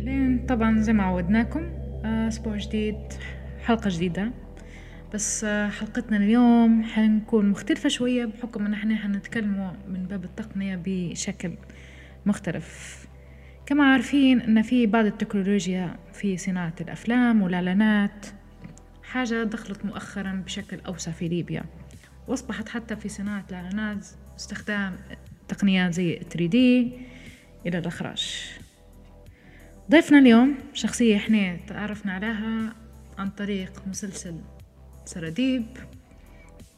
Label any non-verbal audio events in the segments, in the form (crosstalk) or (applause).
أهلين. طبعا زي ما عودناكم آه، أسبوع جديد حلقة جديدة. بس آه، حلقتنا اليوم حنكون مختلفة شوية بحكم إن إحنا حنتكلموا من باب التقنية بشكل مختلف. كما عارفين إن في بعض التكنولوجيا في صناعة الأفلام والإعلانات حاجة دخلت مؤخرا بشكل أوسع في ليبيا. وأصبحت حتى في صناعة الإعلانات استخدام تقنيات زي 3D إلى الإخراج. ضيفنا اليوم شخصية إحنا تعرفنا عليها عن طريق مسلسل سراديب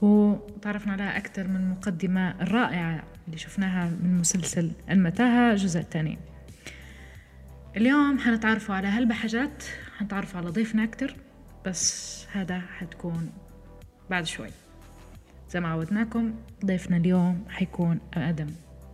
وتعرفنا عليها أكثر من المقدمة الرائعة اللي شفناها من مسلسل المتاهة الجزء الثاني. اليوم حنتعرفوا على هلبة حاجات حنتعرفوا على ضيفنا أكتر بس هذا حتكون بعد شوي. زي ما عودناكم ضيفنا اليوم حيكون آدم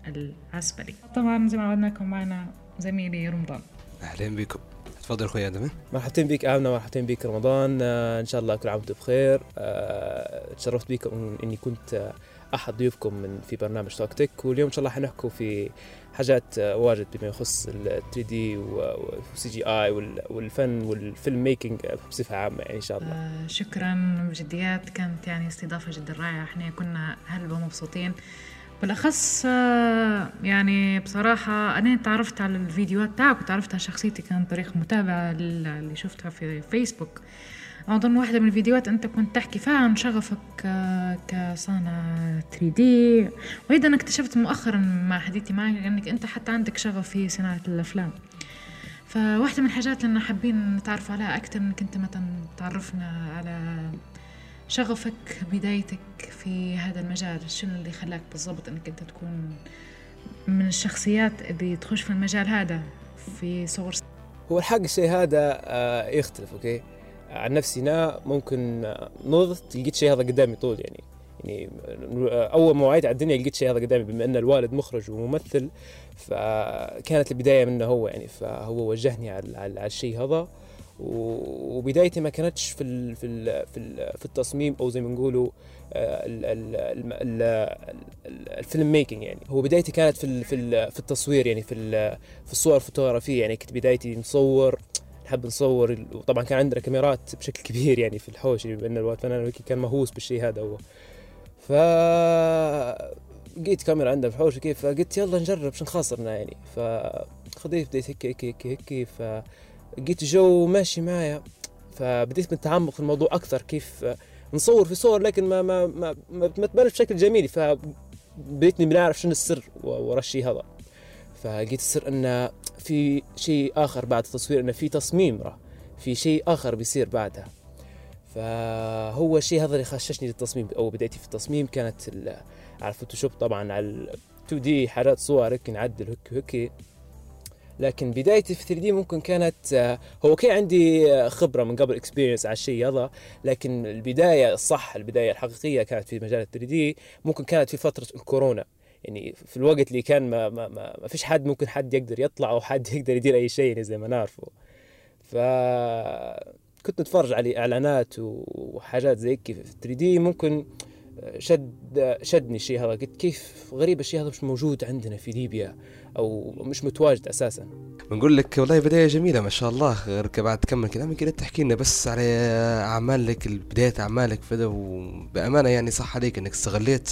العسبلي طبعا زي ما عودناكم معنا زميلي رمضان. أهلا بكم تفضل أخوي آدم مرحبتين بك آمنة مرحبتين بك رمضان. آه، إن شاء الله كل عام وأنتم بخير. آه، تشرفت بكم إني كنت آه، أحد ضيوفكم من في برنامج توك تك واليوم إن شاء الله حنحكوا في حاجات واجد بما يخص ال 3 دي والسي جي اي والفن والفيلم ميكينج بصفة عامة يعني إن شاء الله. آه، شكرا بجديات كانت يعني استضافة جدا رائعة. إحنا كنا هلبة مبسوطين. بالأخص آه، يعني بصراحة أنا تعرفت على الفيديوهات تاعك وتعرفت على شخصيتك عن طريق متابعة لل- اللي شفتها في فيسبوك أظن واحدة من الفيديوهات أنت كنت تحكي فيها عن شغفك آه، كصانع 3D وأيضا اكتشفت مؤخرا مع حديثي معك أنك أنت حتى عندك شغف في صناعة الأفلام. فواحدة من الحاجات اللي حابين نتعرف عليها أكتر إنك أنت مثلا تعرفنا على شغفك بدايتك في هذا المجال شنو اللي خلاك بالضبط إنك أنت تكون من الشخصيات اللي تخش في المجال هذا في صور هو الحق الشيء هذا آه، يختلف أوكي؟ عن نفسي أنا ممكن آه، نضت لقيت شيء هذا قدامي طول يعني يعني آه، أول ما وعيت على الدنيا لقيت شيء هذا قدامي بما أن الوالد مخرج وممثل فكانت البداية منه هو يعني فهو وجهني على الشيء هذا. وبدايتي ما كانتش في في في, في التصميم أو زي ما نقولوا آه، ال filmmaking يعني. هو بدايتي كانت في في في التصوير يعني في في الصور الفوتوغرافية يعني. كنت بدايتي نصور نحب نصور وطبعا كان عندنا كاميرات بشكل كبير يعني في الحوش يعني بأن الوالد فنان وكي كان مهووس بالشيء هذا هو. ف لقيت كاميرا عندنا في الحوش كيف فقلت يلا نجرب شو نخاصرنا يعني. فخذيت بديت هيك هيك هيك هيك فلقيت الجو ماشي معايا فبديت بالتعمق في الموضوع أكثر كيف نصور في صور لكن ما ما ما ما, ما تبانش بشكل جميل. فبديتني بنعرف شنو السر ورا الشيء هذا. فلقيت السر إن في شيء آخر بعد التصوير انه في تصميم راه في شيء آخر بيصير بعدها. فهو الشيء هذا اللي خششني للتصميم. أو بدايتي في التصميم كانت على الفوتوشوب طبعا على ال 2D حاجات صور هيك نعدل هيك هيك لكن بدايتي في 3D ممكن كانت آه، هو كان عندي آه، خبرة من قبل experience على الشيء هذا لكن البداية الصح البداية الحقيقية كانت في مجال 3D ممكن كانت في فترة الكورونا. يعني في الوقت اللي كان ما ما ما, ما فيش حد ممكن حد يقدر يطلع أو حد (laughs) يقدر يدير أي شيء يعني زي ما نعرفه. ف كنت نتفرج على إعلانات وحاجات زي هيك في 3 دي ممكن شد شدني الشيء هذا. قلت كيف غريب الشيء هذا مش موجود عندنا في ليبيا أو مش متواجد أساسا. بنقول لك والله بداية جميلة ما شاء الله غير بعد تكمل كلامك كده تحكي لنا بس على أعمالك بداية أعمالك فدا وبأمانة يعني صح عليك إنك استغليت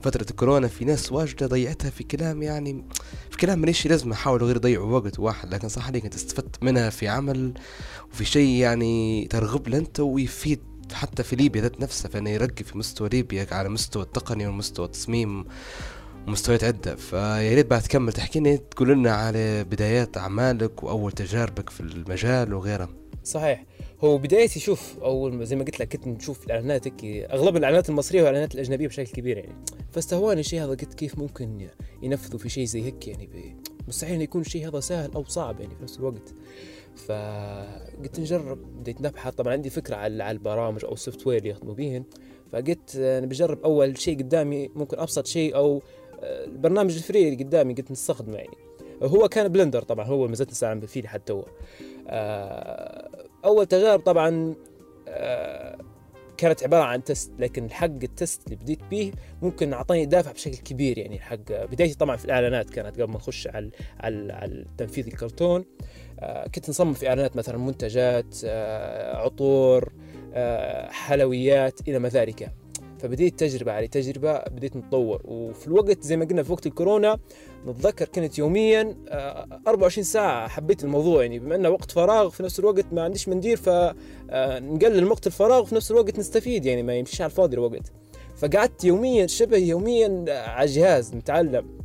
فترة الكورونا في ناس واجدة ضيعتها في كلام يعني في كلام ماليش لازمة حاولوا غير يضيعوا وقت واحد. لكن صح عليك أنت استفدت منها في عمل وفي شيء يعني ترغب له أنت ويفيد حتى في ليبيا ذات نفسها فإنه يرقي في مستوى ليبيا على مستوى التقني ومستوى التصميم ومستويات عدة فيا ريت بعد تكمل تحكي لنا تقول لنا على بدايات أعمالك وأول تجاربك في المجال وغيرها. صحيح. هو بدايتي شوف اول زي ما قلت لك كنت نشوف الإعلانات أغلب الإعلانات المصرية والإعلانات الأجنبية بشكل كبير يعني. فاستهواني الشيء هذا قلت كيف ممكن ينفذوا في شيء زي هيك يعني مستحيل يكون الشيء هذا سهل أو صعب يعني في نفس الوقت. فقلت نجرب. بديت نبحث. طبعا عندي فكرة على البرامج أو ال software اللي يخدموا بيهن. فقلت أنا بجرب أول شيء قدامي ممكن أبسط شيء أو آه، البرنامج ال free اللي قدامي. قلت نستخدمه يعني. هو كان بلندر طبعا. هو ما زلت نستعمل فيه لحد تو آه، أول تجارب طبعا آه، كانت عبارة عن تست. لكن الحق التست اللي بديت به ممكن أعطاني دافع بشكل كبير يعني. الحق بدايتي طبعا في الإعلانات كانت قبل ما اخش على على على تنفيذ الكرتون. آه، كنت نصمم في إعلانات مثلا منتجات آه، عطور آه، حلويات إلى ما ذلك. فبديت تجربة على تجربة بديت نتطور. وفي الوقت زي ما قلنا في وقت الكورونا نتذكر كانت يوميا آه، 24 ساعة حبيت الموضوع. يعني بما إنه وقت فراغ في نفس الوقت ما عنديش مندير فنقلل وقت الفراغ وفي نفس الوقت نستفيد. يعني ما يمشيش على الفاضي الوقت. فقعدت يوميا شبه يوميا على الجهاز نتعلم.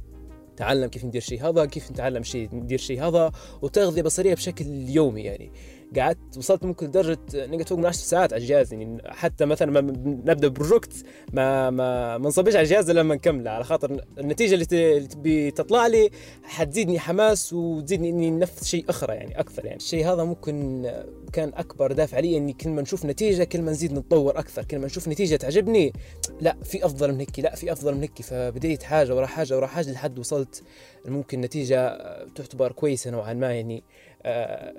تعلم كيف ندير شيء هذا كيف نتعلم شيء ندير شيء هذا وتغذية بصرية بشكل يومي يعني. قعدت وصلت ممكن لدرجه نقعد فوق من 10 ساعات على الجهاز يعني حتى مثلا ما نبدأ بروجكت ما ما ما نصبش على الجهاز لما نكمله على خاطر النتيجة اللي تبي تطلع لي حتزيدني حماس وتزيدني إني ننفذ شيء أخرى يعني أكثر يعني. الشيء هذا ممكن كان أكبر دافع لي إني كل ما نشوف نتيجة كل ما نزيد نتطور أكثر كل ما نشوف نتيجة تعجبني لا في أفضل من هيك لا في أفضل من هيك. فبديت حاجة ورا حاجة ورا حاجة لحد وصلت ممكن نتيجة تعتبر كويسة نوعا ما يعني آه،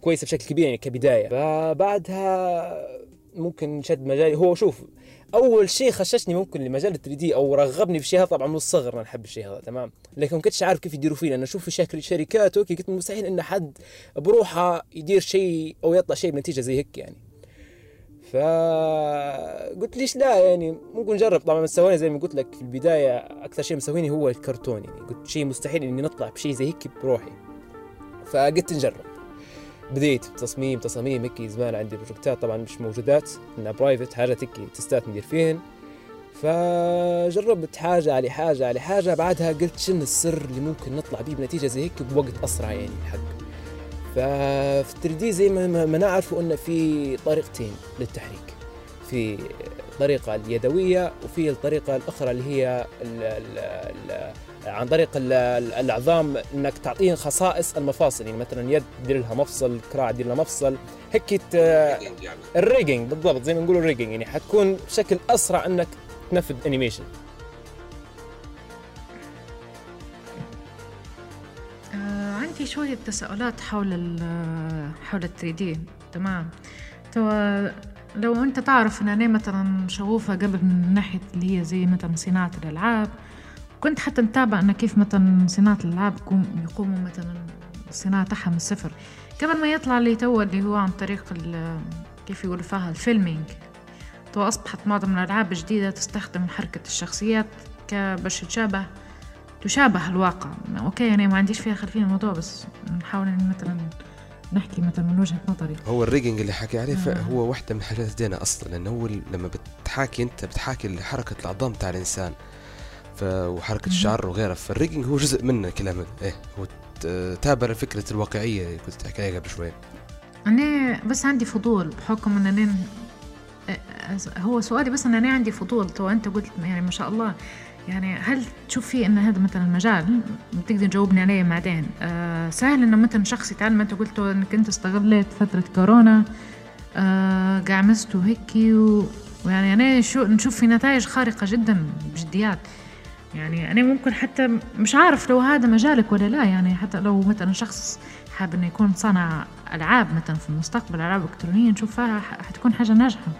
كويسة بشكل كبير يعني كبداية. فبعدها ممكن شد مجالي هو شوف أول شيء خششني ممكن لمجال ال 3 دي أو رغبني في الشيء هذا. طبعا من الصغر أنا أحب الشيء هذا تمام؟ لكن ما كنتش عارف كيف يديروا فيه لأن أشوف شكل شركات أوكي قلت مستحيل إن حد بروحه يدير شيء أو يطلع شيء بنتيجة زي هيك يعني. فقلت ليش لا يعني؟ ممكن نجرب. طبعا مسويني زي ما قلت لك في البداية أكثر شيء مسويني هو الكرتون يعني. قلت شيء مستحيل إني نطلع بشيء زي هيك بروحي. فقلت نجرب. بديت بتصميم تصاميم هيك زمان عندي project ات طبعا مش موجودات إنها private حاجات هيك test ات ندير فيهن. فجربت حاجة على حاجة على حاجة بعدها قلت شنو السر اللي ممكن نطلع بيه بنتيجة زي هيك بوقت أسرع يعني الحق. ففي 3 D زي ما ما- ما نعرف أن في طريقتين للتحريك. في الطريقة اليدوية وفي الطريقة الأخرى اللي هي ال ال ال عن طريق ال- ال- العظام إنك تعطيه خصائص المفاصل يعني مثلا يد دير لها مفصل الكراع دير لها مفصل هيك يعني. ال rigging بالضبط زي ما نقول ال rigging يعني حتكون بشكل أسرع إنك تنفذ animation آه عندي شوية تساؤلات حول ال حول ال 3 D تمام. تو لو أنت تعرف إن أنا مثلا شغوفة قبل من ناحية اللي هي زي مثلا صناعة الألعاب كنت حتى نتابع ان كيف مثلا صناعة الالعاب يقوم- يقوموا مثلا الصناعة تاعها من الصفر قبل ما يطلع اللي تو اللي هو عن طريق كيف يقولوا فيها ال filming. تو أصبحت معظم الألعاب الجديدة تستخدم حركة الشخصيات باش تشابه تشابه الواقع. أوكي أنا ما عنديش فيها خلفيه الموضوع بس نحاول مثلا نحكي مثلا من وجهة نظري. هو ال rigging اللي حكي عليه آه. هو واحدة من الحاجات الزينة أصلا. لأنه هو لما بتحاكي أنت بتحاكي حركة العظام تاع الإنسان. ف... وحركة مهم. الشعر وغيرها. فال rigging هو جزء منه كلام إيه هو تابع فكرة الواقعية اللي كنت تحكي عليها قبل شوي. أنا بس عندي فضول بحكم إن أنا هو سؤالي بس إن أنا عندي فضول. تو أنت قلت يعني ما شاء الله. يعني هل تشوف فيه إن هذا مثلا مجال؟ تقدر تجاوبني عليه بعدين. آه سهل إنه مثلا شخص يتعلم. أنت قلت إنك أنت استغليت فترة كورونا. آه قعمزت وهيك و- ويعني أنا شو نشوف في نتائج خارقة جدا بجديات. يعني أنا ممكن حتى مش عارف لو هذا مجالك ولا لا يعني حتى لو مثلا شخص حاب إنه يكون صانع ألعاب مثلا في المستقبل ألعاب إلكترونية نشوفها حتكون حاجة ناجحة.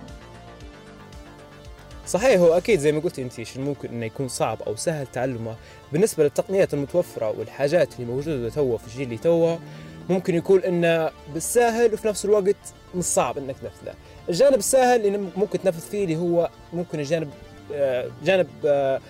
صحيح هو أكيد زي ما قلت انت شنو ممكن إنه يكون صعب أو سهل تعلمه. بالنسبة للتقنيات المتوفرة والحاجات اللي موجودة توا في الجيل اللي توا ممكن يكون إنه بالساهل وفي نفس الوقت من الصعب إنك تنفذه. الجانب السهل اللي ممكن تنفذ فيه اللي هو ممكن الجانب آه، جانب آه،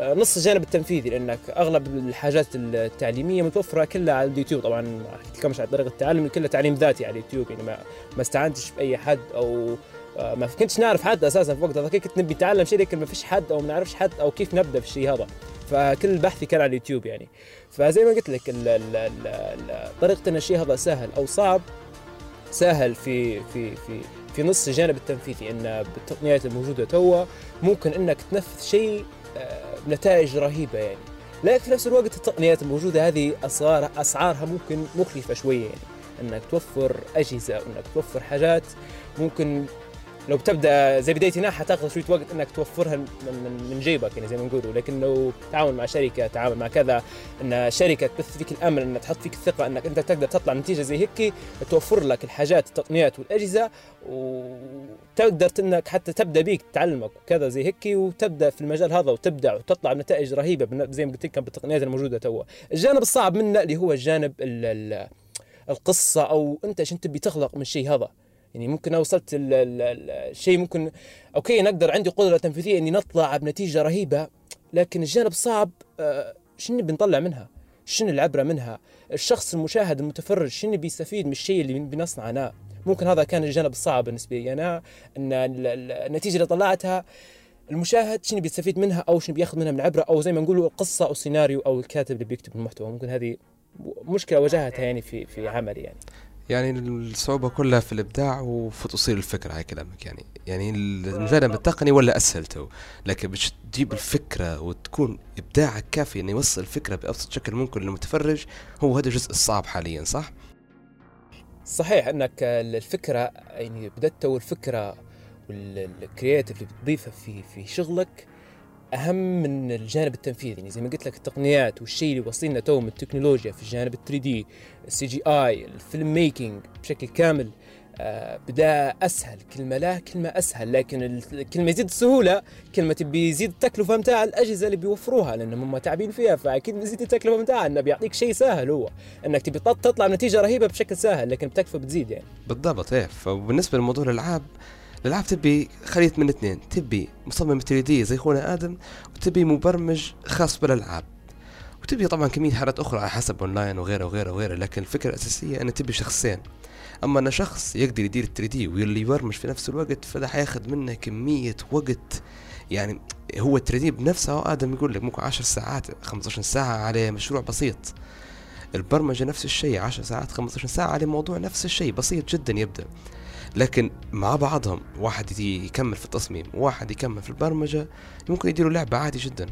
نص الجانب التنفيذي لأنك أغلب الحاجات التعليمية متوفرة كلها على اليوتيوب. طبعا احكيلكمش على طريقة التعلم كلها تعليم ذاتي على اليوتيوب يعني ما ما استعنتش بأي حد أو آه، ما كنتش نعرف حد أساسا في وقت هذاك كنت نبي نتعلم شيء لكن ما فيش حد أو ما نعرفش حد أو كيف نبدأ في الشيء هذا. فكل بحثي كان على اليوتيوب يعني. فزي ما قلت لك طريقة إن الشيء هذا سهل أو صعب سهل في في في في نص الجانب التنفيذي. إن بالتقنيات الموجودة توا ممكن إنك تنفذ شيء آه، بنتائج رهيبة يعني. لكن في نفس الوقت التقنيات الموجودة هذه اسعار أسعارها ممكن مكلفه شوية يعني. إنك توفر أجهزة وانك توفر حاجات ممكن لو بتبدأ زي بدايه هنا حتاخذ شوية وقت إنك توفرها من, من, جيبك يعني زي ما نقولوا. لكن لو تعاون مع شركة تعاون مع كذا إن شركة تبث فيك الأمل ان تحط فيك الثقة إنك أنت تقدر تطلع نتيجة زي هيك توفر لك الحاجات التقنيات والأجهزة وتقدر إنك حتى تبدأ بيك تعلمك وكذا زي هيك وتبدأ في المجال هذا وتبدع وتطلع بنتائج رهيبة زي ما قلت لك بالتقنيات الموجودة توا. الجانب الصعب منه اللي هو الجانب القصة أو أنت عشان تبي تخلق من الشيء هذا. يعني ممكن وصلت الشيء ممكن أوكي نقدر عندي قدرة تنفيذية إني نطلع بنتيجة رهيبة لكن الجانب الصعب آه، شنو بنطلع منها؟ شنو العبرة منها؟ الشخص المشاهد المتفرج شنو بيستفيد من الشيء اللي بنصنعه أنا؟ ممكن هذا كان الجانب الصعب بالنسبة لي أنا إن النتيجة اللي طلعتها المشاهد شنو بيستفيد منها أو شنو بيأخذ منها من عبره أو زي ما نقولوا القصة أو السيناريو أو الكاتب اللي بيكتب المحتوى ممكن هذه مشكلة واجهتها يعني في في عملي يعني يعني الصعوبة كلها في الإبداع وفي توصيل الفكرة هاي كلامك يعني يعني الجانب التقني ولا أسهل تو لكن باش تجيب الفكرة وتكون إبداعك كافي إنه يوصل الفكرة بأبسط شكل ممكن للمتفرج هو هذا الجزء الصعب حاليا صح؟ صحيح إنك الفكرة يعني بدأت تو الفكرة وال creative اللي بتضيفها في في شغلك أهم من الجانب التنفيذي. يعني زي ما قلت لك التقنيات والشيء اللي وصلنا تو من التكنولوجيا في الجانب ال 3 D ال CGI ال film making بشكل كامل آه بدا أسهل. كلمة لا كلمة أسهل. لكن كل ما يزيد السهولة كل ما تبي يزيد التكلفة متاع الأجهزة اللي بيوفروها لأنهم هم تعبين فيها فأكيد بيزيد التكلفة متاعها. إنه بيعطيك شيء سهل هو. إنك تبي تطلع نتيجة رهيبة بشكل سهل لكن التكلفة بتزيد يعني. بالضبط إيه. فبالنسبة لموضوع الألعاب الألعاب تبي خليط من اثنين. تبي مصمم 3 D زي خونا آدم وتبي مبرمج خاص بالألعاب. وتبي طبعا كمية حالات أخرى على حسب أونلاين وغيره وغيره وغيره لكن الفكرة الأساسية أن تبي شخصين. أما أن شخص يقدر يدير 3 دي واللي يبرمج في نفس الوقت فده حياخذ منه كمية وقت. يعني هو 3 دي بنفسه آدم يقول لك ممكن 10 ساعات 15 ساعة على مشروع بسيط. البرمجة نفس الشيء 10 ساعات 15 ساعة على موضوع نفس الشيء بسيط جدا يبدأ. لكن مع بعضهم واحد يكمل في التصميم وواحد يكمل في البرمجة ممكن يديروا لعبة عادي جدا.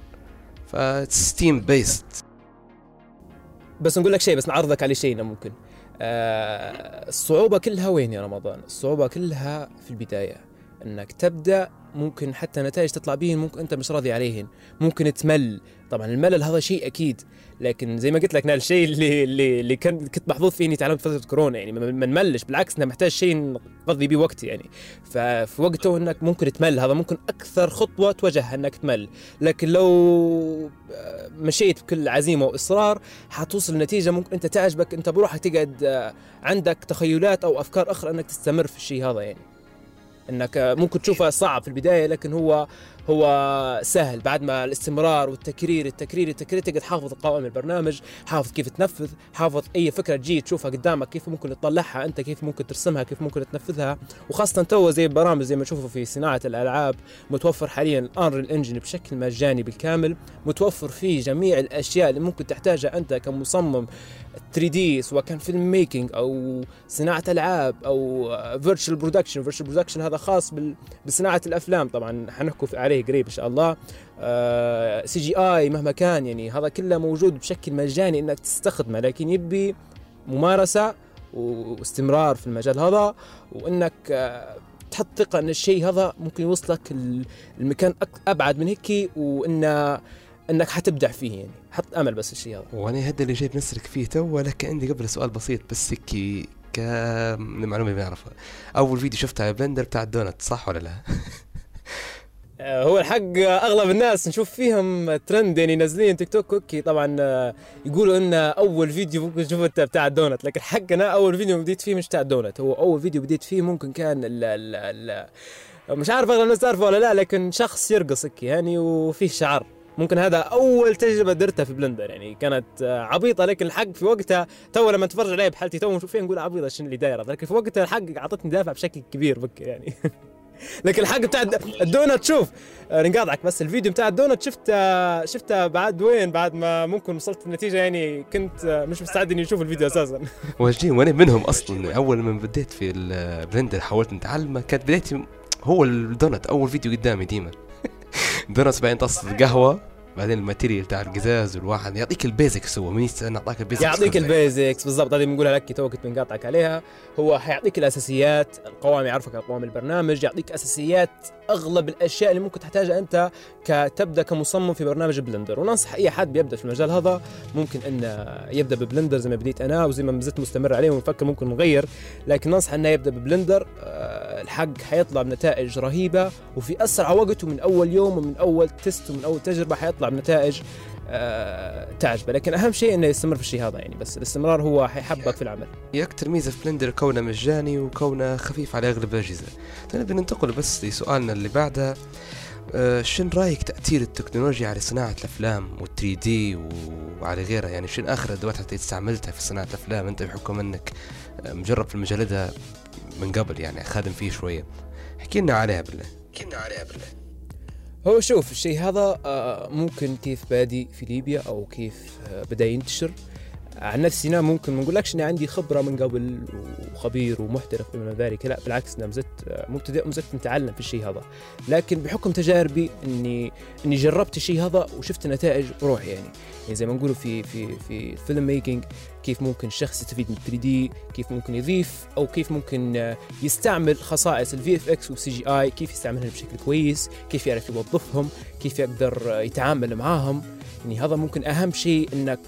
فستيم بيست بس نقول لك شيء بس نعرضك على شيء ممكن. آه الصعوبة كلها وين يا رمضان؟ الصعوبة كلها في البداية. إنك تبدأ ممكن حتى نتائج تطلع بهن ممكن أنت مش راضي عليهن. ممكن تمل. طبعا الملل هذا شيء أكيد لكن زي ما قلت لك الشيء اللي اللي اللي كنت محظوظ فيه إني تعلمت فترة كورونا يعني ما نملش بالعكس انه محتاج شيء نقضي به وقتي يعني. ففي وقته إنك ممكن تمل هذا ممكن أكثر خطوة تواجهها إنك تمل. لكن لو مشيت بكل عزيمة وإصرار حتوصل لنتيجة ممكن أنت تعجبك أنت بروحك تقعد عندك تخيلات أو أفكار أخرى إنك تستمر في الشيء هذا يعني. إنك ممكن تشوفه صعب في البداية لكن هو هو سهل بعد ما الاستمرار والتكرير التكرير التكرير تقدر تحافظ قوائم البرنامج حافظ كيف تنفذ حافظ أي فكرة تجي تشوفها قدامك كيف ممكن تطلعها أنت كيف ممكن ترسمها كيف ممكن تنفذها. وخاصة تو زي البرامج زي ما نشوفه في صناعة الألعاب متوفر حاليا ال Unreal Engine بشكل مجاني بالكامل متوفر فيه جميع الأشياء اللي ممكن تحتاجها أنت كمصمم 3 D سواء كان film making أو صناعة ألعاب أو virtual production virtual production هذا خاص بصناعة الأفلام. طبعا حنحكوا عليه قريب إن شاء الله. CGI مهما كان يعني هذا كله موجود بشكل مجاني إنك تستخدمه لكن يبي ممارسة واستمرار في المجال هذا وإنك آه، تحط ثقه إن الشيء هذا ممكن يوصلك المكان أبعد من هيك وإن انك حتبدع فيه يعني. حط امل بس الشيء هذا. وأنا هذا اللي جاي بنسلك فيه تو لكن عندي قبل سؤال بسيط بس هيك كمعلومة بنعرفها أول فيديو شفته على Blender بتاع الدونت صح ولا لا؟ (laughs) آه، هو الحق أغلب الناس نشوف فيهم ترند يعني نازلين تيك توك أوكي طبعا آه، يقولوا إن أول فيديو ممكن تشوفه بتاع الدونت. لكن الحق أنا أول فيديو بديت فيه مش بتاع الدونت. هو أول فيديو بديت فيه ممكن كان ال ال ال مش عارف أغلب الناس تعرفه ولا لا لكن شخص يرقص يعني وفيه شعر. ممكن هذا أول تجربة درتها في Blender يعني كانت آه، عبيطة لكن الحق في وقتها تو لما اتفرج عليها بحالتي تو نشوف فيها نقول عبيطة شنو اللي دايرة؟ لكن في وقتها الحق أعطتني دافع بشكل كبير بك يعني. (laughs) لكن الحق بتاع الدونت شوف آه، نقاطعك بس الفيديو بتاع الدونت شفته شفته بعد وين؟ بعد ما ممكن وصلت النتيجة يعني كنت آه، مش مستعد إني أشوف الفيديو أساسا. (laughs) واجدين وأنا منهم أصلا أول ما بديت في ال Blender حاولت نتعلمه كانت بدايتي هو الدونت أول فيديو قدامي ديما. دونت بعدين طاسه قهوة. بعدين ال material تاع القزاز والواحد يعطيك ال basics هو من يستنى اعطاك ال basics يعطيك. ال basics بالضبط. هذه بنقولها لك تو كنت بنقاطعك عليها. هو حيعطيك الأساسيات القوائم يعرفك على قوائم البرنامج يعطيك أساسيات أغلب الأشياء اللي ممكن تحتاجها أنت كتبدأ كمصمم في برنامج Blender. وننصح أي حد بيبدأ في المجال هذا ممكن انه يبدأ ب Blender زي ما بديت أنا وزي ما زلت مستمر عليه ونفكر ممكن نغير. لكن ننصح أنه يبدأ ب Blender آه، الحق حيطلع بنتائج رهيبة وفي أسرع وقت ومن أول يوم ومن أول test ومن أول تجربة حيطلع بنتائج آه، تعجبه. لكن أهم شيء إنه يستمر في الشيء هذا يعني بس الاستمرار هو حيحبك في العمل. هي أكثر ميزة في Blender كونه مجاني وكونه خفيف على أغلب الأجهزة. طيب بننتقل بس لسؤالنا اللي بعده. آه، شن رأيك تأثير التكنولوجيا على صناعة الأفلام وال3 D وعلى غيرها؟ يعني شن آخر الادوات اللي استعملتها في صناعة الأفلام؟ أنت بحكم أنك آه، مجرب في المجال ده من قبل يعني خادم فيه شوية. احكي لنا عليها بالله. احكي لنا عليها بالله. هو شوف الشيء هذا آه، ممكن كيف بادي في ليبيا أو كيف آه، بدأ ينتشر. عن نفسي أنا ممكن ما نقولكش إني عندي خبرة من قبل وخبير ومحترف بما ذلك لا بالعكس أنا مزلت آه، مبتدئ مزلت نتعلم في الشيء هذا. لكن بحكم تجاربي إني إني جربت الشيء هذا وشفت نتائج بروحي يعني. يعني زي ما نقولوا في في في ال film making كيف ممكن الشخص يستفيد من 3 D كيف ممكن يضيف أو كيف ممكن آه، يستعمل خصائص الفي اف إكس والسي جي اي كيف يستعملها بشكل كويس كيف يعرف يوظفهم كيف يقدر آه، يتعامل معاهم. يعني هذا ممكن أهم شيء إنك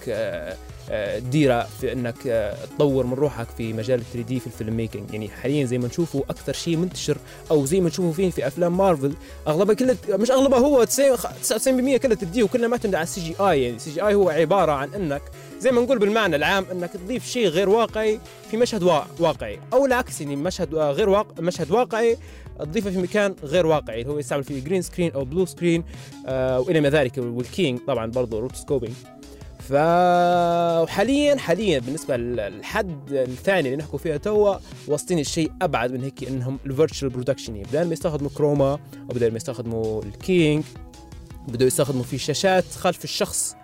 تديره في إنك آه، تطور من روحك في مجال 3D في ال film making يعني حاليا زي ما نشوفوا أكثر شيء منتشر أو زي ما نشوفوا فيه في أفلام مارفل أغلبها كلها مش أغلبها هو 90 99% كلها 3D وكلها معتمده على السي جي اي يعني السي جي اي هو عبارة عن إنك زي ما نقول بالمعنى العام إنك تضيف شيء غير واقعي في مشهد وا- واقعي. أو العكس يعني مشهد آه، غير واقع مشهد واقعي تضيفه في مكان غير واقعي. اللي هو يستعمل فيه green screen أو blue screen آه وإلى ما ذلك وال keying طبعا برضه rotoscoping ف وحاليا حاليا بالنسبة للحد الثاني اللي نحكوا فيها توا واصلين الشيء أبعد من هيك إنهم ال virtual production بدل ما يستخدموا chroma أو بدل ما يستخدموا ال keying بدأوا يستخدموا في شاشات خلف الشخص.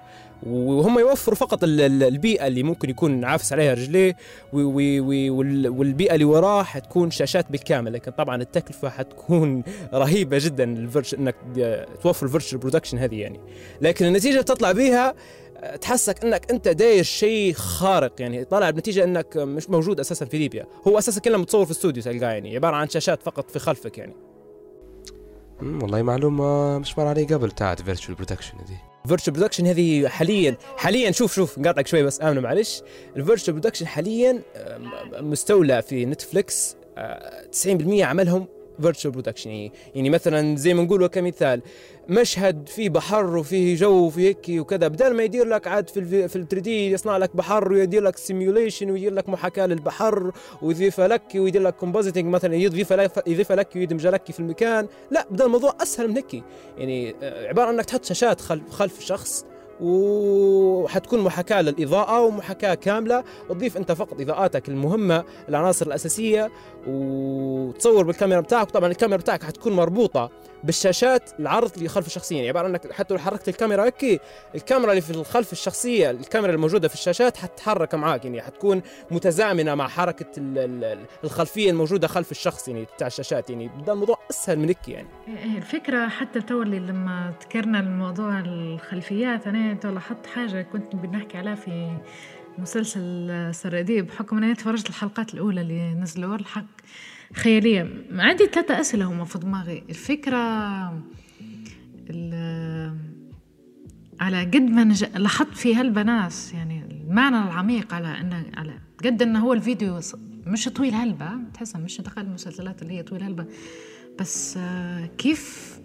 وهم يوفروا فقط ال- ال- البيئة اللي ممكن يكون عافس عليها رجليه و- و- و- وال- والبيئة اللي وراه حتكون شاشات بالكامل. لكن طبعا التكلفة حتكون (laughs) رهيبة جدا إنك توفر ال virtual production هذه يعني. لكن النتيجة اللي تطلع بيها تحسك إنك أنت داير شيء خارق يعني طالع بنتيجة إنك مش موجود أساسا في ليبيا. هو أساسا كله متصور في استوديو تلقاه يعني عبارة عن شاشات فقط في خلفك يعني. والله معلومة مش مر علي قبل تاعت virtual production دي. virtual production هذه حاليا حاليا شوف شوف نقاطعك شوي بس امنه معلش ال virtual production حاليا آه، مستولى في نتفليكس آه، 90% عملهم virtual production يعني يعني مثلا زي ما نقول كمثال مشهد فيه بحر وفيه جو وفيه هيك وكذا. بدل ما يدير لك عاد في في ال 3D يصنع لك بحر ويدير لك simulation ويدير لك محاكاة للبحر ويضيف لك ويدير لك compositing مثلا يضيف لك يضيف لك ويدمج لك في المكان. لا بدل الموضوع أسهل من هيك يعني آه، عبارة إنك تحط شاشات خلف خلف الشخص وحتكون محاكاة للإضاءة ومحاكاة كاملة. وتضيف أنت فقط إضاءاتك المهمة العناصر الأساسية وتصور بالكاميرا بتاعك. طبعا الكاميرا بتاعك حتكون مربوطة. بالشاشات العرض اللي خلف الشخصية يعني عبارة أنك حتى لو حركت الكاميرا هيك الكاميرا اللي في الخلف الشخصية الكاميرا الموجودة في الشاشات حتتحرك معاك. يعني حتكون متزامنة مع حركة ال- ال- الخلفية الموجودة خلف الشخص يعني بتاع الشاشات. يعني ده الموضوع أسهل من هيك يعني. إيه الفكرة حتى تو اللي لما ذكرنا الموضوع الخلفيات تو لاحظت حاجة كنت بنحكي عليها في مسلسل سراديب بحكم أني تفرجت الحلقات الأولى اللي نزلوا الحق خيالية. عندي ثلاثة أسئلة هما في دماغي. الفكرة ال- على قد ما نج... لاحظت في هالبناس يعني المعنى العميق على انه على قد انه هو الفيديو مش طويل هلبة تحسها مش دخل المسلسلات اللي هي طويل هلبة. بس آه، كيف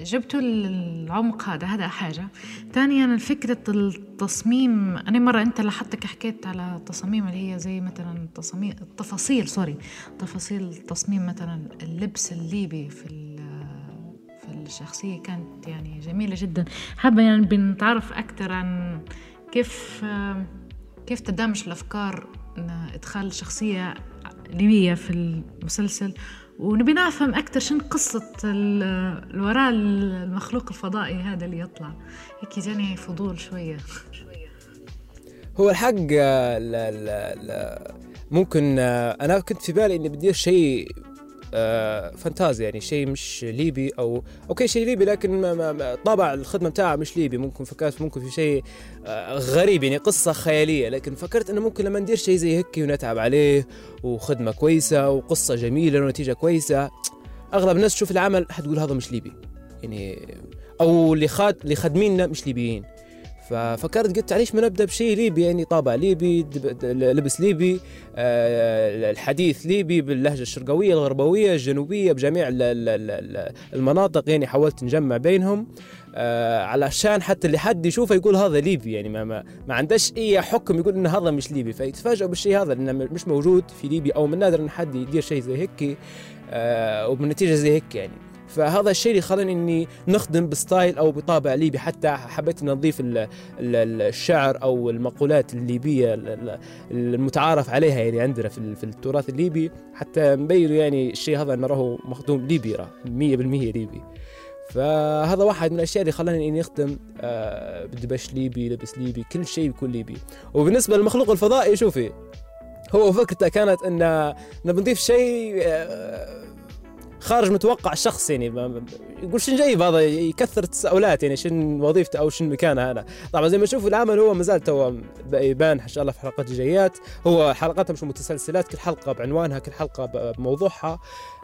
جبتوا العمق هذا هذا حاجة. ثانيا فكرة التصميم أنا مرة أنت لاحظتك حكيت على التصاميم اللي هي زي مثلا تصاميم التفاصيل سوري. تفاصيل تصميم مثلا اللبس الليبي في في الشخصية كانت يعني جميلة جدا. حابة يعني بنتعرف أكثر عن كيف كيف تدامج الأفكار إدخال شخصية ليبية في المسلسل. ونبي نفهم أكثر شنو قصة الوراء المخلوق الفضائي هذا اللي يطلع. هيك جاني فضول شوية. هو الحق لا لا لا ممكن آه، أنا كنت في بالي إني بدي شيء فانتازيا يعني شيء مش ليبي أو أوكي شيء ليبي لكن طابع الخدمة بتاعها مش ليبي. ممكن فكرت ممكن في شيء آه غريب يعني قصة خيالية. لكن فكرت إنه ممكن لما ندير شيء زي هيك ونتعب عليه وخدمة كويسة وقصة جميلة ونتيجة كويسة أغلب الناس تشوف العمل حتقول هذا مش ليبي. يعني أو اللي خاد اللي خادميننا مش ليبيين. ففكرت قلت ليش ما نبدأ بشيء ليبي يعني طابع ليبي لبس ليبي آه، الحديث ليبي باللهجة الشرقوية الغربوية الجنوبية بجميع ال- ال- ال- ال- المناطق يعني حاولت نجمع بينهم آه، علشان حتى اللي حد يشوفه يقول هذا ليبي يعني ما ما, ما عندش أي حكم يقول ان هذا مش ليبي. فيتفاجئوا بالشيء هذا لأنه مش موجود في ليبي أو من النادر إن حد يدير شيء زي هيك آه، وبالنتيجة زي هيك يعني. فهذا الشيء اللي خلاني إني نخدم بستايل أو بطابع ليبي. حتى حبيت ان نضيف ال- ال- الشعر أو المقولات الليبية ال- ال- المتعارف عليها يعني عندنا في ال- في التراث الليبي. حتى نبين يعني الشيء هذا إنه راهو مخدوم ليبي راه 100% ليبي. فهذا واحد من الأشياء اللي خلاني إني اخدم آه، بدبش ليبي لبس ليبي كل شيء يكون ليبي. وبالنسبة للمخلوق الفضائي شوفي هو فكرته كانت إن نضيف شيء آه، خارج متوقع الشخص يعني يقول شنو جايب هذا؟ يكثر التساؤلات يعني شنو وظيفته أو شنو مكانه أنا طبعا زي ما تشوفوا العمل هو ما زال تو يبان إن شاء الله في الحلقات الجايات. هو حلقاتها مش متسلسلات كل حلقة بعنوانها كل حلقة بموضوعها.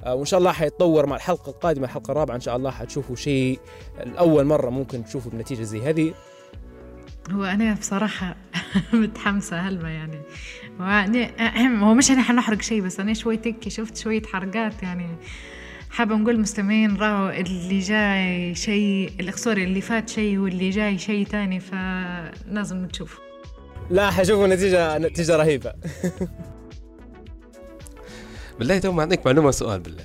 آه، وإن شاء الله حيتطور مع الحلقة القادمة الحلقة الرابعة إن شاء الله حتشوفوا شيء الأول مرة ممكن تشوفوا بنتيجة زي هذه. هو أنا بصراحة (laughs) متحمسة هلبة يعني. هو مش أنا حنحرق شيء بس أنا شوي تكي شفت شوية حرقات يعني. حابة نقول المستمعين راهو اللي جاي شيء sorry اللي فات شيء واللي جاي شيء تاني فلازم تشوف لا حشوفوا نتيجه نتيجة رهيبة. (laughs) بالله تو ما عندك معلومة سؤال بالله.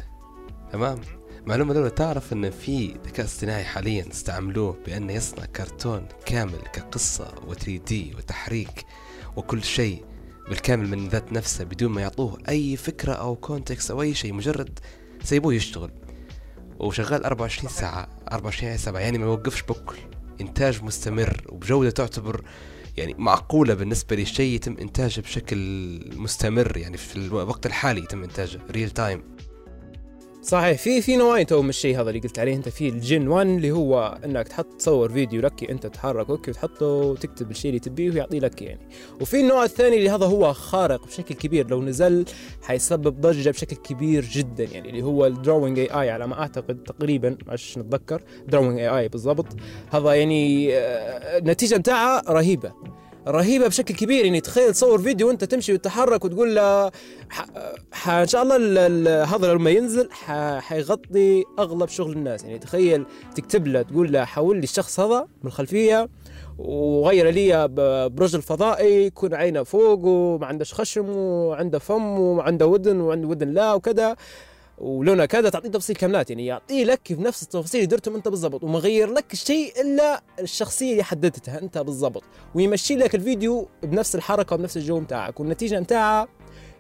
تمام؟ معلومة الأولى تعرف أن في ذكاء اصطناعي حاليا استعملوه بأنه يصنع كرتون كامل كقصة و 3D وتحريك وكل شيء بالكامل من ذات نفسه بدون ما يعطوه أي فكرة أو context أو أي شيء مجرد سيبوه يشتغل. وشغال 24 ساعة 24 ساعة يعني ما يوقفش بكل. إنتاج مستمر وبجودة تعتبر يعني معقولة بالنسبة لشيء يتم إنتاجه بشكل مستمر يعني في الوقت الحالي يتم إنتاجه real time صحيح في في نوعين تو من الشيء هذا اللي قلت عليه أنت في ال Gen 1 اللي هو إنك تحط تصور فيديو لك أنت تتحرك okay وتحطه وتكتب الشيء اللي تبيه ويعطي لك يعني. وفي النوع الثاني اللي هذا هو خارق بشكل كبير لو نزل حيسبب ضجة بشكل كبير جدا يعني اللي هو ال drawing AI على ما أعتقد تقريبا معلش نتذكر drawing AI بالضبط. هذا يعني آه، النتيجه بتاعها رهيبة. رهيبة بشكل كبير يعني تخيل تصور فيديو وأنت تمشي وتتحرك وتقول له ح... ح... إن شاء الله ال... ال... هذا لما ينزل ح... حيغطي أغلب شغل الناس. يعني تخيل تكتب له تقول له حول لي الشخص هذا من الخلفية وغير لي برجل فضائي يكون عينه فوق وما عندهش خشم وعنده فم وعنده ودن وعنده ودن لا وكذا. ولونها كذا تعطيه تفاصيل كاملات يعني يعطي لك بنفس التفاصيل اللي درتهم أنت بالضبط وما غير لك شيء إلا الشخصية اللي حددتها أنت بالضبط ويمشي لك الفيديو بنفس الحركة وبنفس الجو بتاعك والنتيجة بتاعها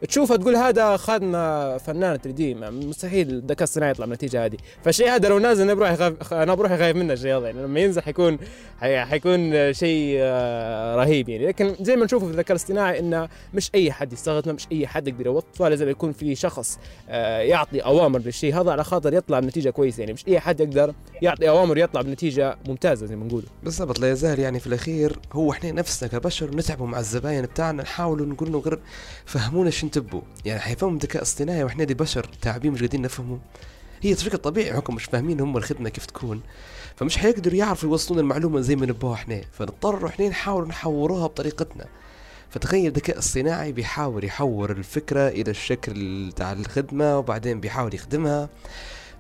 تشوفها تقول هذا خادنا فنان 3 دي مستحيل الذكاء الصناعي يطلع بالنتيجة هذه. فالشيء هذا لو نازل أنا بروحي خايف أنا بروحي خايف منه الشيء هذا يعني لما ينزل حيكون حي- حيكون شيء آه، رهيب يعني. لكن زي ما نشوفه في الذكاء الاصطناعي إنه مش أي حد يستخدمه مش أي حد يقدر يوظفه لازم يكون في شخص آه، يعطي أوامر للشيء هذا على خاطر يطلع بنتيجة كويسة يعني. مش أي حد يقدر يعطي أوامر يطلع بنتيجة ممتازة زي ما نقول بالضبط لا يزال يعني في الأخير هو إحنا نفسنا كبشر نتعبوا مع الزباين بتاعنا نحاولوا نقول له غير فهمونا تبوا يعني حيفهم ذكاء اصطناعي وإحنا دي بشر تعبين مش قادرين نفهمه هي بشكل طبيعي حكم مش فاهمين هم الخدمة كيف تكون. فمش حيقدروا يعرفوا يوصلون المعلومة زي ما نبوها إحنا. فنضطر إحنا نحاول نحوروها بطريقتنا. فتخيل الذكاء الصناعي بيحاول يحور الفكرة إلى الشكل تاع الخدمة وبعدين بيحاول يخدمها.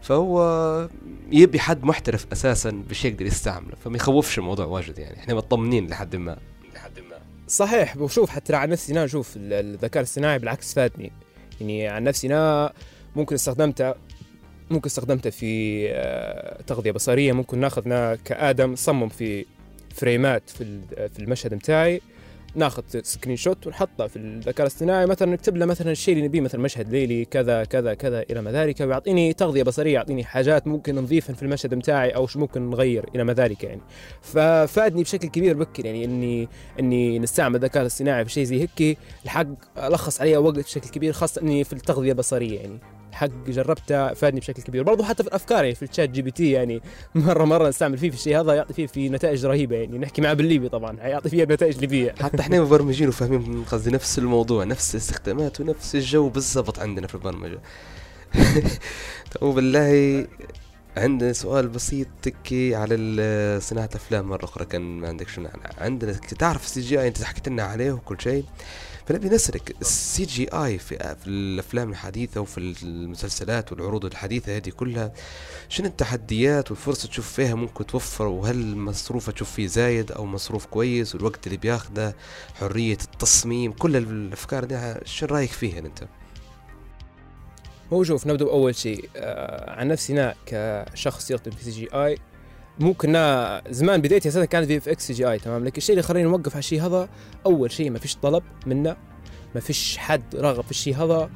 فهو يبي حد محترف أساسا باش يقدر يستعمله. فما يخوفش الموضوع واجد يعني. إحنا مطمنين لحد ما. صحيح وشوف حتى عن نفسي أنا أشوف ال- الذكاء الاصطناعي بالعكس فادني. يعني عن نفسي أنا ممكن استخدمته ممكن استخدمته في آه، تغذية بصرية ممكن ناخذنا كآدم صمم في frame ات في ال- في المشهد بتاعي. ناخذ screenshot ونحطه في الذكاء الاصطناعي مثلا نكتب له مثلا الشيء اللي نبيه مثلا مشهد ليلي كذا كذا كذا إلى ما ذلك. ويعطيني تغذية بصرية يعطيني حاجات ممكن نضيفها في المشهد بتاعي أو شو ممكن نغير إلى ما ذلك يعني. ففادني بشكل كبير بكر يعني إني إني نستعمل الذكاء الاصطناعي في شيء زي هيك. الحق ألخص عليه وقت بشكل كبير خاصة إني في التغذية البصرية يعني. حق جربته فادني بشكل كبير. برضو حتى في الافكار يعني في ال ChatGPT يعني مرة مرة نستعمل فيه في الشيء هذا يعطي فيه في نتائج رهيبة يعني. نحكي معه بالليبي طبعا يعطي فيها نتائج ليبية. حتى إحنا مبرمجين وفاهمين قصدي نفس الموضوع نفس الاستخدامات ونفس الجو بالضبط عندنا في البرمجة. (laughs) تو بالله عندنا سؤال بسيط تكي على صناعة أفلام مرة أخرى كان ما عندك شنو؟ عندنا تعرف ال CGI أنت حكيت لنا عليه وكل شيء. فنبي نسألك ال CGI في, الأفلام الحديثة وفي المسلسلات والعروض الحديثة هذه كلها. شنو التحديات والفرصة تشوف فيها ممكن توفر؟ وهل مصروفة تشوف فيه زايد أو مصروف كويس؟ والوقت اللي بياخده حرية التصميم كل الأفكار دي شنو رأيك فيها أنت؟ هو شوف نبدأ بأول شيء آه عن نفسي أنا كشخص يخدم في CGI ممكن أنا زمان بدايتي أساسا كانت في اف إكس جي اي تمام؟ لكن الشيء اللي خلاني نوقف على الشيء هذا أول شيء ما فيش طلب منا ما فيش حد راغب في الشيء هذا.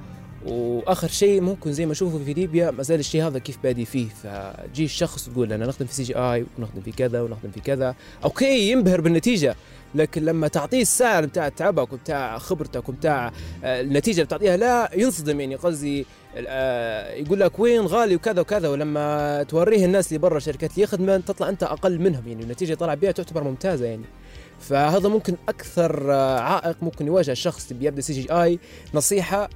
وآخر شيء ممكن زي ما اشوفه في ليبيا ما زال الشيء هذا كيف بادي فيه. فجي الشخص تقول أنا نخدم في CGI ونخدم في كذا ونخدم في كذا. okay ينبهر بالنتيجة لكن لما تعطيه السعر بتاع تعبك وبتاع خبرتك وبتاع آه، النتيجة اللي بتعطيها لا ينصدم يعني قصدي آه، يقول لك وين غالي وكذا وكذا. ولما توريه الناس اللي برا الشركات اللي يخدمن تطلع أنت أقل منهم يعني النتيجه اللي طلع بها تعتبر ممتازة يعني. فهذا ممكن أكثر آه، عائق ممكن يواجه الشخص اللي بيبدأ CGI نصيحة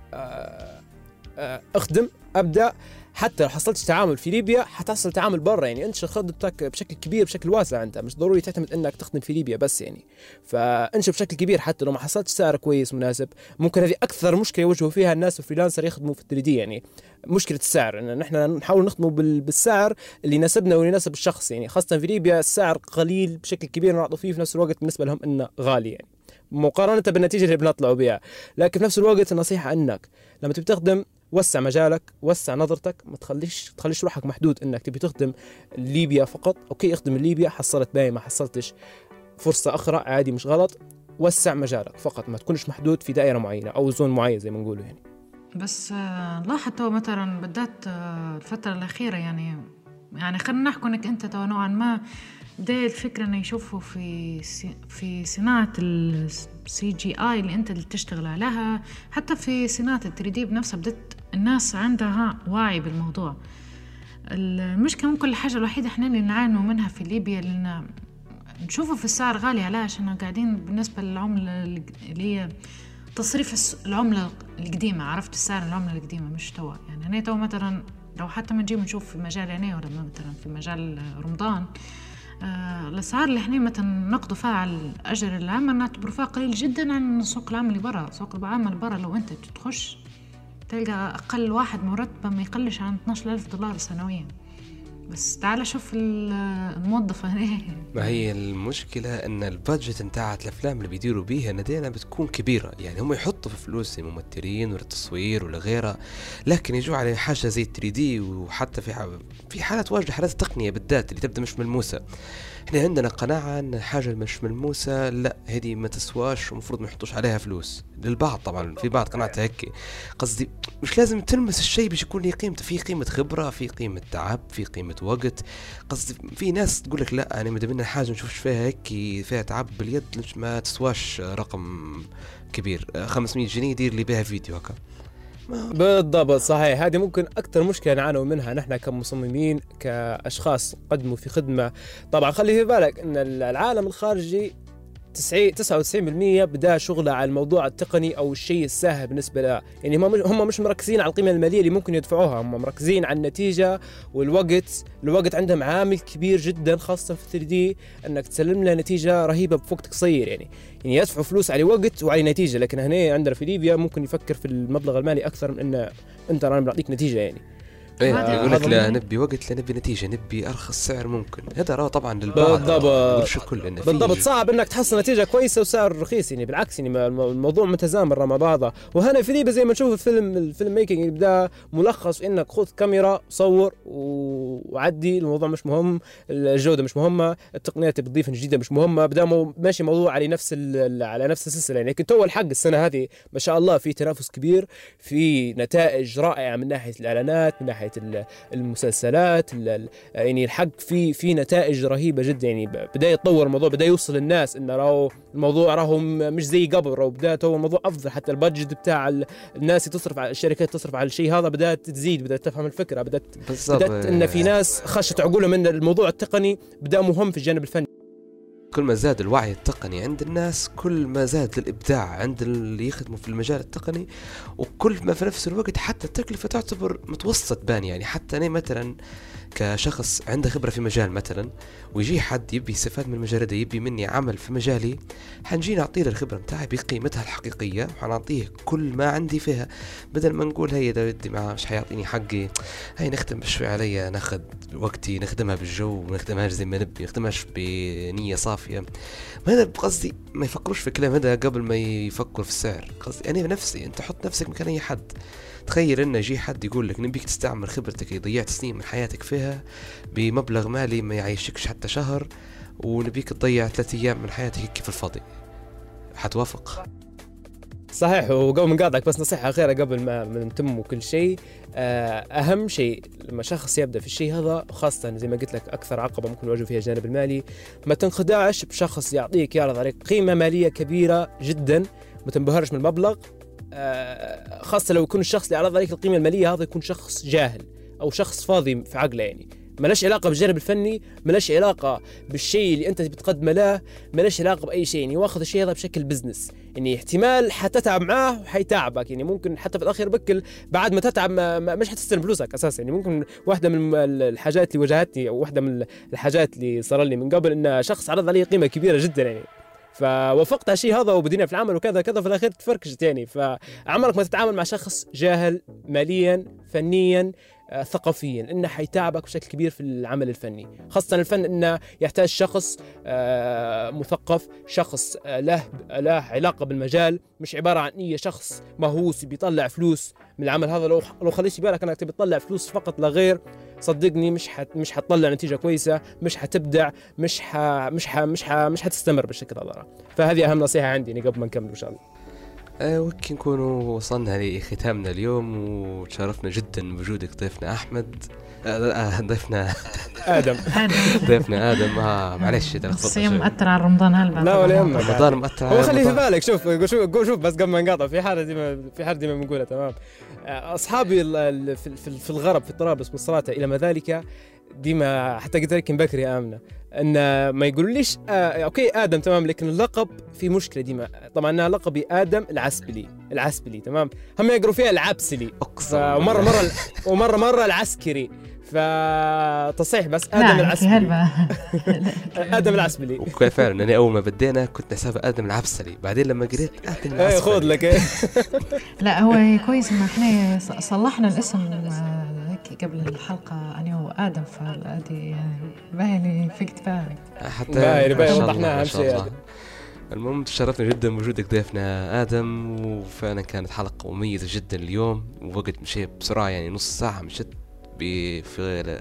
أخدم أبدأ. حتى لو حصلتش تعامل في ليبيا حتحصل تعامل برا. يعني أنت خدمتك بشكل كبير بشكل واسع أنت. مش ضروري تعتمد إنك تخدم في ليبيا بس يعني. فأنشر بشكل كبير. حتى لو ما حصلتش سعر كويس مناسب. ممكن هذه أكثر مشكلة يواجهوا فيها الناس ال freelancer يخدموا في 3D. يعني مشكلة السعر. إن نحن نحاول بال- بالسعر اللي يناسبنا واللي يناسب الشخص. يعني خاصة في ليبيا السعر قليل بشكل كبير نعطوا فيه في نفس الوقت بالنسبة لهم إنه غالي يعني. مقارنة بالنتيجة اللي بنطلعوا بها لكن في نفس الوقت النصيحه إنك لما تبي تخدم وسع مجالك وسع نظرتك ما تخليش تخليش روحك محدود إنك تبي تخدم ليبيا فقط. okay اخدم ليبيا حصلت باقي ما حصلتش فرصة أخرى عادي مش غلط. وسع مجالك فقط ما تكونش محدود في دائرة معينة أو zone معين زي ما نقولوا يعني. بس آه، لاحظ تو مثلا بالذات آه، الفترة الأخيرة يعني يعني خلينا نحكي إنك أنت تو نوعا ما بداية الفكرة إنه يشوفوا في في صناعة ال CGI اللي أنت اللي تشتغل عليها. حتى في صناعة ال 3D بنفسها بدت الناس عندها وعي بالموضوع. المشكلة ممكن الحاجة الوحيدة إحنا اللي نعانوا منها في ليبيا لأن نشوفه في السعر غالي علاش إحنا قاعدين بالنسبة للعملة اللي هي تصريف العملة القديمة. عرفت السعر العملة القديمة مش توا. يعني أنا توا مثلا لو حتى ما نجي نشوف في مجال أنا ولا مثلا في مجال رمضان آه الأسعار اللي إحنا مثلا نقضوا فيها على الأجر العام نعتبر فيها قليل جدا عن سوق العمل اللي برا. سوق العمل برا لو أنت تخش تلقى أقل واحد مرتبه ما يقلش عن 12 ألف دولار سنويا. بس تعال شوف ال- الموظف هنا ما هي المشكلة إن البادجت نتاعت الأفلام اللي بيديروا بيها ندينا بتكون كبيرة. يعني هم يحطوا في فلوس للممثلين وللتصوير ولغيرها لكن يجوا على حاجة زي 3 دي وحتى في في حالات واجد حالات تقنية بالذات اللي تبدأ مش ملموسة. إحنا عندنا قناعة إن حاجة مش ملموسة؟ لا هذه ما تسواش ومفروض ما يحطوش عليها فلوس. للبعض طبعا في بعض قناعات هيك. قصدي مش لازم تلمس الشيء باش يكون له قيمته. في قيمة خبرة في قيمة تعب في قيمة وقت. قصدي في ناس تقول لك لا أنا مدام حاجة نشوفش فيها هيك فيها تعب باليد ما تسواش رقم كبير؟ 500 جنيه يدير لي بها فيديو هكا. بالضبط صحيح. هذه ممكن أكثر مشكلة نعانوا منها نحن كمصممين كأشخاص قدموا في خدمة. طبعا خلي في بالك إن العالم الخارجي 90 99% بدا شغله على الموضوع التقني أو الشيء السهل بالنسبة له. يعني هم هم مش مركزين على القيمة المالية اللي ممكن يدفعوها. هم مركزين على النتيجة والوقت. الوقت عندهم عامل كبير جدا خاصة في 3 دي إنك تسلم له نتيجة رهيبة بوقت قصير يعني. يعني يدفعوا فلوس على وقت وعلى نتيجة. لكن هنا عندنا في ليبيا ممكن يفكر في المبلغ المالي أكثر من إنه أنت أنا بعطيك نتيجة يعني. إيه يقول لك لا نبي وقت لا نبي نتيجة نبي أرخص سعر ممكن. هذا راه طبعا للبعض بالضبط. مش الكل إنه في- بالضبط صعب إنك تحصل نتيجة كويسة وسعر رخيص يعني بالعكس يعني ما- الموضوع متزامن مع بعضه وهنا في ليبيا زي ما نشوف الفيلم الفيلم ميكينج يبدا ملخص إنك خذ كاميرا صور وعدي الموضوع مش مهم الجودة مش مهمة التقنيات اللي بتضيفها جديدة مش مهمة بدا ماشي موضوع على نفس ال- على نفس السلسلة. يعني لكن تو الحق السنة هذه ما شاء الله في تنافس كبير في نتائج رائعة من ناحية الإعلانات من ناحية ناحيه ال- المسلسلات ال- ال- يعني الحق في في نتائج رهيبة جدا. يعني بدأ يتطور الموضوع بدأ يوصل للناس انه راهو الموضوع راهو مش زي قبل. راهو بدات هو الموضوع أفضل. حتى البادجت بتاع ال- الناس تصرف على الشركات تصرف على الشيء هذا بدأت تزيد بدأت تفهم الفكرة بدات بدأت إن في ناس خشت عقولهم إن الموضوع التقني بدأ مهم في الجانب الفني. كل ما زاد الوعي التقني عند الناس كل ما زاد الإبداع عند اللي يخدموا في المجال التقني وكل ما في نفس الوقت حتى التكلفة تعتبر متوسط بان يعني. حتى أنا مثلا كشخص عنده خبرة في مجال مثلا ويجي حد يبي يستفاد من المجال ده يبي مني عمل في مجالي حنجي نعطيه الخبرة بتاعي بقيمتها الحقيقية وحنعطيه كل ما عندي فيها. بدل ما نقول هي ده ودي معاه مش حيعطيني حقي؟ هاي نخدم بشوي عليا ناخذ وقتي نخدمها بالجو ونخدمهاش زي ما نبي نخدمهاش بنية صافية. ما هذا قصدي ما يفكروش في الكلام هذا قبل ما يفكروا في السعر. قصدي أنا بنفسي أنت حط نفسك مكان أي حد. تخيل انه يجي حد يقول لك نبيك تستعمل خبرتك اللي ضيعت سنين من حياتك فيها بمبلغ مالي ما يعيشكش حتى شهر ونبيك تضيع ثلاثة أيام من حياتك في الفاضي. حتوافق؟ صحيح وقبل ما نقاطعك بس نصيحة أخيرة قبل ما ما نتم كل شيء. آه، أهم شيء لما شخص يبدأ في الشيء هذا خاصة زي ما قلت لك أكثر عقبة ممكن يواجه فيها الجانب المالي ما تنخدعش بشخص يعطيك يعرض عليك قيمة مالية كبيرة جدا ما تنبهرش من المبلغ. آه، خاصة لو يكون الشخص اللي عرض عليك القيمة المالية هذا يكون شخص جاهل أو شخص فاضي في عقله يعني. ملاش علاقة بالجانب الفني ملاش علاقة بالشيء اللي أنت بتقدمه له ملاش علاقة بأي شيء يعني. واخذ الشيء هذا بشكل بزنس يعني احتمال حتتعب معاه وحيتعبك يعني. ممكن حتى في الأخير بكل بعد ما تتعب ما ما- مش حتستلم فلوسك أساسا يعني. ممكن واحدة من الحاجات اللي واجهتني أو واحدة من الحاجات اللي صار لي من قبل ان شخص عرض علي قيمة كبيرة جدا يعني. فوافقت على الشيء هذا وبدينا في العمل وكذا كذا في الأخير تفركشت يعني. فعمرك ما تتعامل مع شخص جاهل ماليا فنيا ثقافيا إنه حيتعبك بشكل كبير في العمل الفني. خاصة الفن إنه يحتاج شخص آه، مثقف شخص آه، له له علاقة بالمجال. مش عبارة عن اي شخص مهووس بيطلع فلوس من العمل هذا. لو لو خليت بالك انك تبي تطلع فلوس فقط لا غير صدقني مش حت مش حتطلع نتيجة كويسة مش حتبدع مش ح مش ح مش ح مش حتستمر بالشكل هذا. فهذه أهم نصيحة عندي قبل ما نكمل إن شاء الله. آه، وكي نكونوا وصلنا لختامنا اليوم وتشرفنا جدا بوجودك ضيفنا أحمد آه، آه، ضيفنا (laughs) آدم ضيفنا آدم آه معلش تلخبطت الصيام شوي. مأثر على رمضان هلبا لا ولا يهمك. رمضان مأثر على هو خلي في. بالك شوف قول شوف بس قبل ما نقاطع في حاجة ديما في حاجة ديما بنقولها تمام آه، أصحابي ال- ال- في في- في الغرب في طرابلس والصلاه إلى ما ذلك ديما حتى قلت لك من بكري يا آمنة أن ما يقولوليش آه okay آدم تمام لكن اللقب في مشكلة ديما. طبعا أنا لقبي آدم العسبلي العسبلي تمام؟ هم يقروا فيها العبسلي. أقسم ومرة. مرة ومرة مرة العسكري. فتصحيح بس آدم في العسبلي (laughs) آدم العسبلي. وكان فعلا أنا أول ما بدينا كنت نحسبها آدم العبسلي. بعدين لما قريت آدم إيه العبسلي خذ لك. إيه. لا هو كويس إن إحنا صلحنا الاسم هيك قبل الحلقة أنا وآدم فهذه يعني باين فقت بالي حتى شاء وضحناها أهم شاء شيء. المهم تشرفنا جدا بوجودك ضيفنا آدم وفعلا كانت حلقة مميزة جدا اليوم ووقت مشي بسرعة يعني نص ساعة مشت ب- في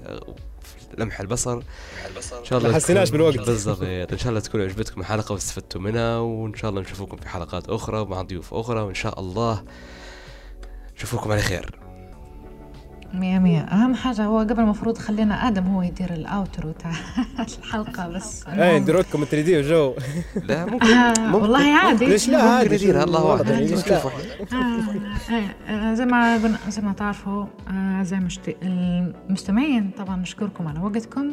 لمح البصر. إن شاء الله ما حسيناش بالوقت. بالضبط. إن شاء الله تكون عجبتكم الحلقة واستفدتوا منها وإن شاء الله نشوفكم في حلقات أخرى مع ضيوف أخرى وإن شاء الله نشوفكم على خير. مية مية. أهم حاجة هو قبل المفروض خلينا آدم هو يدير الأوترو تاع (laughs) الحلقة بس. إيه المهم. ندير لكم 3D وجو. لا (laughs) ممكن آه ممكن والله عادي. ليش لا؟ عادي يديرها الله؟ نشوفوا آه آه زي ما قلنا زي ما تعرفوا زي مشت... المستمعين طبعا نشكركم على وقتكم.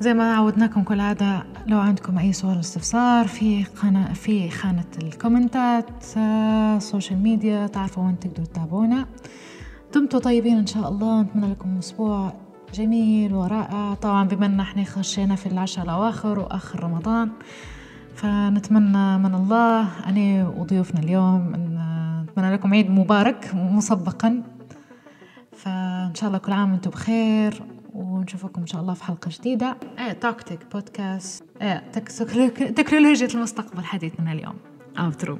زي ما عودناكم كل عادة لو عندكم أي سؤال استفسار في قناة في خانة الكومنتات ال social media تعرفوا وين تقدروا تتابعونا. دمتوا طيبين إن شاء الله. نتمنى لكم أسبوع جميل ورائع. طبعا بما إن إحنا خشينا في العشاء الأواخر وآخر رمضان فنتمنى من الله أنا وضيوفنا اليوم. أن نتمنى لكم عيد مبارك مسبقا. فإن شاء الله كل عام وأنتم بخير ونشوفكم إن شاء الله في حلقة جديدة. إيه توكتك بودكاست إيه تك- تكنولوجيا المستقبل حديثنا اليوم. أوترو